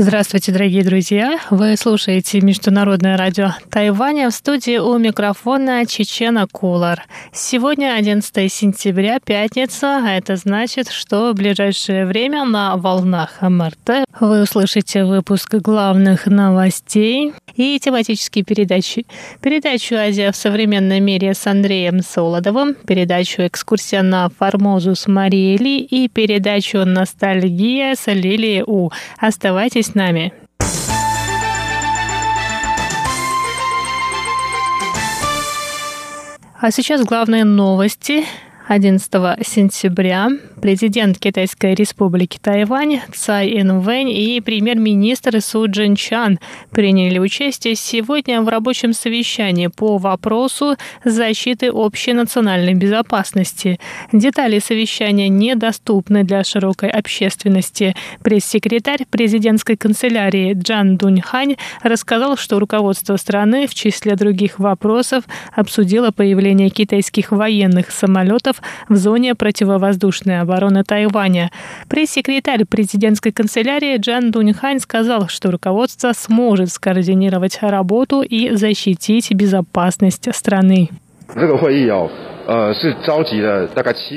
Здравствуйте, дорогие друзья! Вы слушаете Международное радио Тайваня в студии у микрофона Чечена Кулар. Сегодня 11 сентября, пятница, а это значит, что в ближайшее время на волнах МРТ вы услышите выпуск главных новостей и тематические передачи. Передачу «Азия в современном мире» с Андреем Солодовым, передачу «Экскурсия на Формозу» с Марией Ли и передачу «Ностальгия» с Лилией У. Оставайтесь с нами. А сейчас главные новости 11 сентября президент Китайской республики Тайвань Цай Инвэнь и премьер-министр Су Джин Чан приняли участие сегодня в рабочем совещании по вопросу защиты общей национальной безопасности. Детали совещания недоступны для широкой общественности. Пресс-секретарь президентской канцелярии Джан Дуньхань рассказал, что руководство страны в числе других вопросов обсудило появление китайских военных самолетов в зоне противовоздушной обороны Тайваня. Пресс-секретарь президентской канцелярии Джан Дуньхань сказал, что руководство сможет скоординировать работу и защитить безопасность страны. В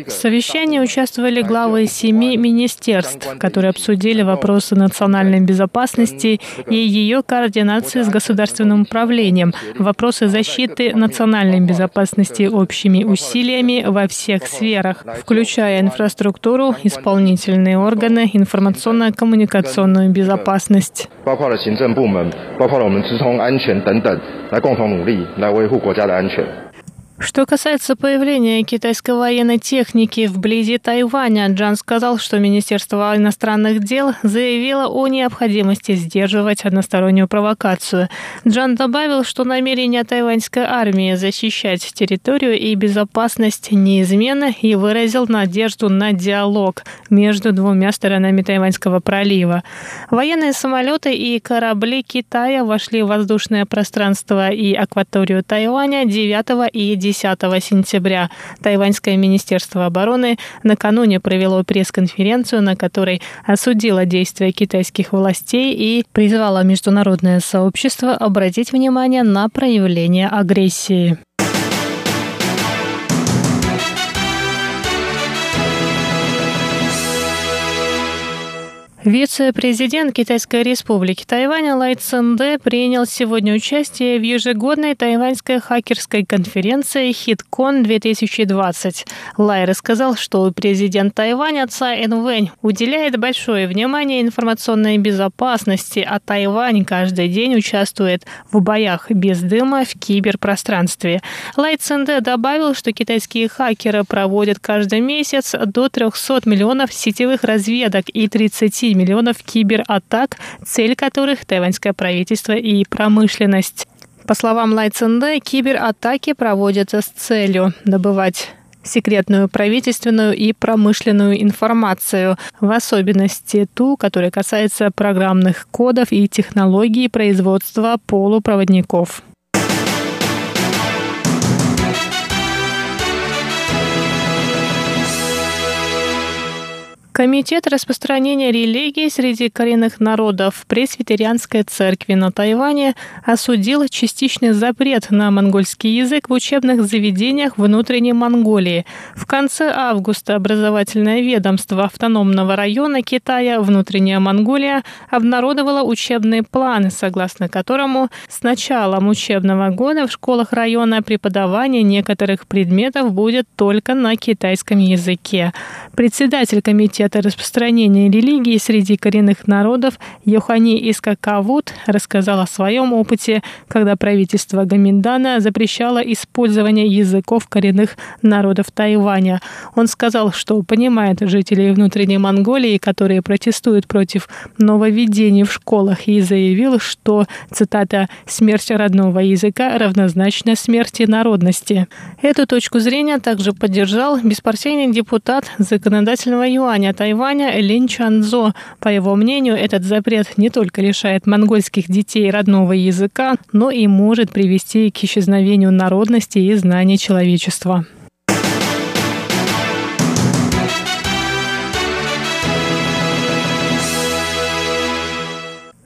совещании участвовали главы семи министерств, которые обсудили вопросы национальной безопасности и ее координации с государственным управлением, вопросы защиты национальной безопасности общими усилиями во всех сферах, включая инфраструктуру, исполнительные органы, информационно-коммуникационную безопасность. 包括了行政部门，包括了我们直通安全等等，来共同努力，来维护国家的安全。 Что касается появления китайской военной техники вблизи Тайваня, Джан сказал, что Министерство иностранных дел заявило о необходимости сдерживать одностороннюю провокацию. Джан добавил, что намерение тайваньской армии защищать территорию и безопасность неизменно и выразил надежду на диалог между двумя сторонами Тайваньского пролива. Военные самолеты и корабли Китая вошли в воздушное пространство и акваторию Тайваня 9 и 10 10 сентября. Тайваньское министерство обороны накануне провело пресс-конференцию, на которой осудило действия китайских властей и призвало международное сообщество обратить внимание на проявление агрессии. Вице-президент Китайской республики Тайваня Лай Цинде принял сегодня участие в ежегодной тайваньской хакерской конференции HitCon-2020. Лай рассказал, что президент Тайваня Цай Инвэнь уделяет большое внимание информационной безопасности, а Тайвань каждый день участвует в боях без дыма в киберпространстве. Лай Цинде добавил, что китайские хакеры проводят каждый месяц до 300 миллионов сетевых разведок и 30 миллионов кибератак, цель которых тайваньское правительство и промышленность. По словам Лай кибератаки проводятся с целью добывать секретную правительственную и промышленную информацию, в особенности ту, которая касается программных кодов и технологий производства полупроводников. Комитет распространения религии среди коренных народов Пресвитерианской церкви на Тайване осудил частичный запрет на монгольский язык в учебных заведениях внутренней Монголии. В конце августа образовательное ведомство автономного района Китая «Внутренняя Монголия» обнародовало учебный план, согласно которому с началом учебного года в школах района преподавание некоторых предметов будет только на китайском языке. Председатель комитета Комитета распространения религии среди коренных народов Йохани Искакавут рассказал о своем опыте, когда правительство Гаминдана запрещало использование языков коренных народов Тайваня. Он сказал, что понимает жителей внутренней Монголии, которые протестуют против нововведений в школах, и заявил, что, цитата, «смерть родного языка равнозначна смерти народности». Эту точку зрения также поддержал беспартийный депутат законодательного юаня Тайваня Лин Чанзо. По его мнению, этот запрет не только лишает монгольских детей родного языка, но и может привести к исчезновению народности и знаний человечества.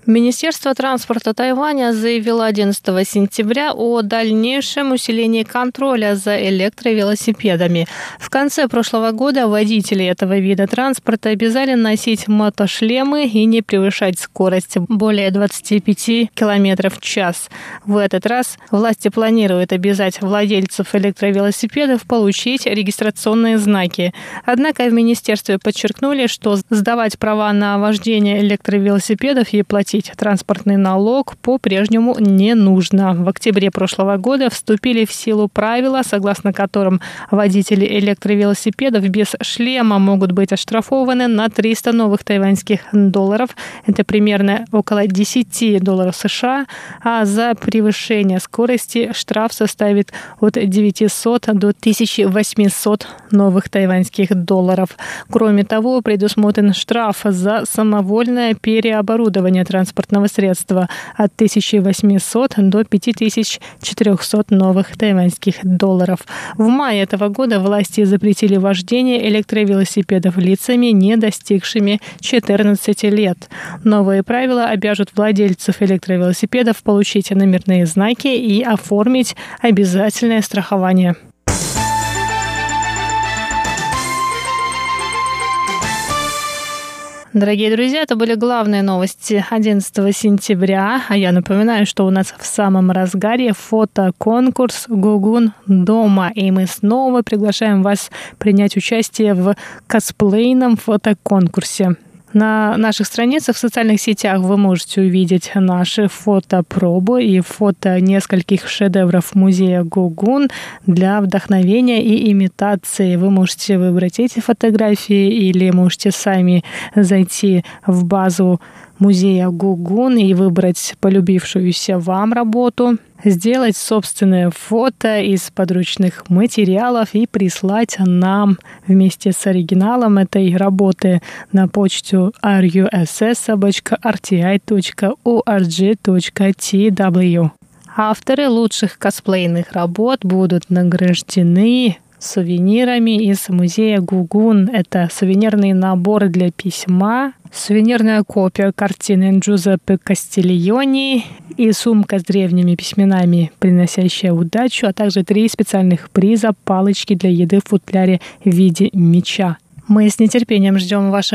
Министерство транспорта Тайваня заявило 11 сентября о дальнейшем усилении контроля за электровелосипедами. В конце прошлого года водители этого вида транспорта обязали носить мотошлемы и не превышать скорость более 25 км в час. В этот раз власти планируют обязать владельцев электровелосипедов получить регистрационные знаки. Однако в министерстве подчеркнули, что сдавать права на вождение электровелосипедов и платить платить транспортный налог по-прежнему не нужно. В октябре прошлого года вступили в силу правила, согласно которым водители электровелосипедов без шлема могут быть оштрафованы на 300 новых тайваньских долларов. Это примерно около 10 долларов США, а за превышение скорости штраф составит от 900 до 1800 новых тайваньских долларов. Кроме того, предусмотрен штраф за самовольное переоборудование транспорта транспортного средства от 1800 до 5400 новых тайваньских долларов. В мае этого года власти запретили вождение электровелосипедов лицами, не достигшими 14 лет. Новые правила обяжут владельцев электровелосипедов получить номерные знаки и оформить обязательное страхование. Дорогие друзья, это были главные новости 11 сентября. А я напоминаю, что у нас в самом разгаре фотоконкурс «Гугун дома». И мы снова приглашаем вас принять участие в косплейном фотоконкурсе. На наших страницах в социальных сетях вы можете увидеть наши фотопробы и фото нескольких шедевров музея Гугун для вдохновения и имитации. Вы можете выбрать эти фотографии или можете сами зайти в базу музея Гугун и выбрать полюбившуюся вам работу, сделать собственное фото из подручных материалов и прислать нам вместе с оригиналом этой работы на почту russ.rti.org.tw. Авторы лучших косплейных работ будут награждены сувенирами из музея Гугун. Это сувенирный набор для письма, сувенирная копия картины Джузеппе Кастильони и сумка с древними письменами, приносящая удачу, а также три специальных приза, палочки для еды в футляре в виде меча. Мы с нетерпением ждем ваши